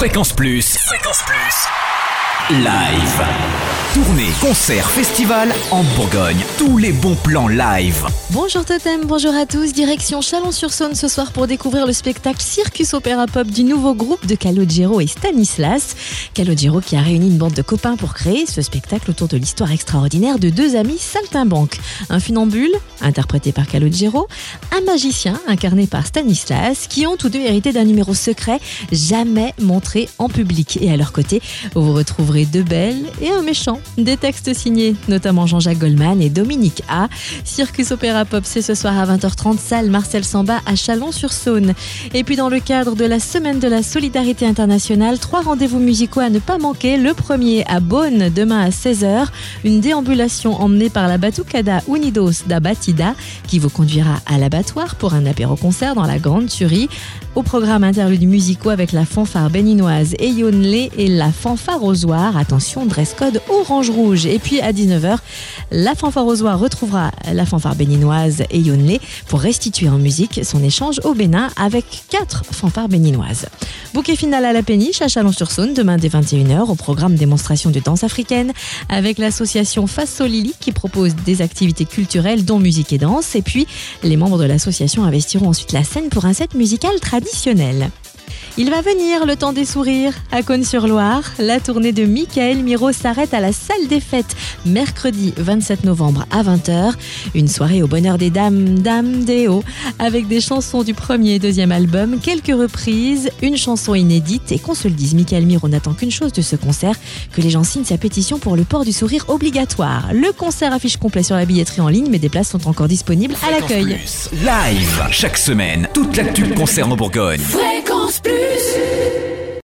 Fréquence Plus. Fréquence Plus. Live. Tournée, concert, festival en Bourgogne. Tous les bons plans live. Bonjour Totem, bonjour à tous. Direction Chalon-sur-Saône ce soir pour découvrir le spectacle Circus Opéra Pop du nouveau groupe de Calogero et Stanislas. Calogero qui a réuni une bande de copains pour créer ce spectacle autour de l'histoire extraordinaire de deux amis saltimbanques. Un funambule, interprété par Calogero, un magicien, incarné par Stanislas, qui ont tous deux hérité d'un numéro secret jamais montré en public. Et à leur côté, vous retrouverez deux belles et un méchant. Des textes signés, notamment Jean-Jacques Goldman et Dominique A. Circus Opéra Pop, c'est ce soir à 20h30, salle Marcel Samba à Chalon-sur-Saône. Et puis dans le cadre de la Semaine de la Solidarité Internationale, trois rendez-vous musicaux à ne pas manquer. Le premier à Beaune, demain à 16h, une déambulation emmenée par la Batucada Unidos da Batida, qui vous conduira à l'abattoir pour un apéro-concert dans la Grande Tuerie. Au programme interlude musicaux avec la fanfare béninoise Eyonlé et la fanfare ozoir. Attention, dress code orange-rouge. Et puis à 19h, la fanfare ozoir retrouvera la fanfare béninoise Eyonlé pour restituer en musique son échange au Bénin avec quatre fanfares béninoises. Bouquet final à la péniche à Chalon-sur-Saône demain dès 21h au programme démonstration de danse africaine avec l'association Faso Lili qui propose des activités culturelles dont musique et danse. Et puis les membres de l'association investiront ensuite la scène pour un set musical traditionnel. Il va venir le temps des sourires à Cône-sur-Loire. La tournée de Michael Miro s'arrête à la salle des fêtes mercredi 27 novembre à 20h. Une soirée au bonheur des dames, dames des hauts, avec des chansons du premier et deuxième album, quelques reprises, une chanson inédite et qu'on se le dise, Michael Miro n'attend qu'une chose de ce concert, que les gens signent sa pétition pour le port du sourire obligatoire. Le concert affiche complet sur la billetterie en ligne, mais des places sont encore disponibles à l'accueil. Live. Chaque semaine, toute l'actu concerne en Bourgogne. Fréquence Plus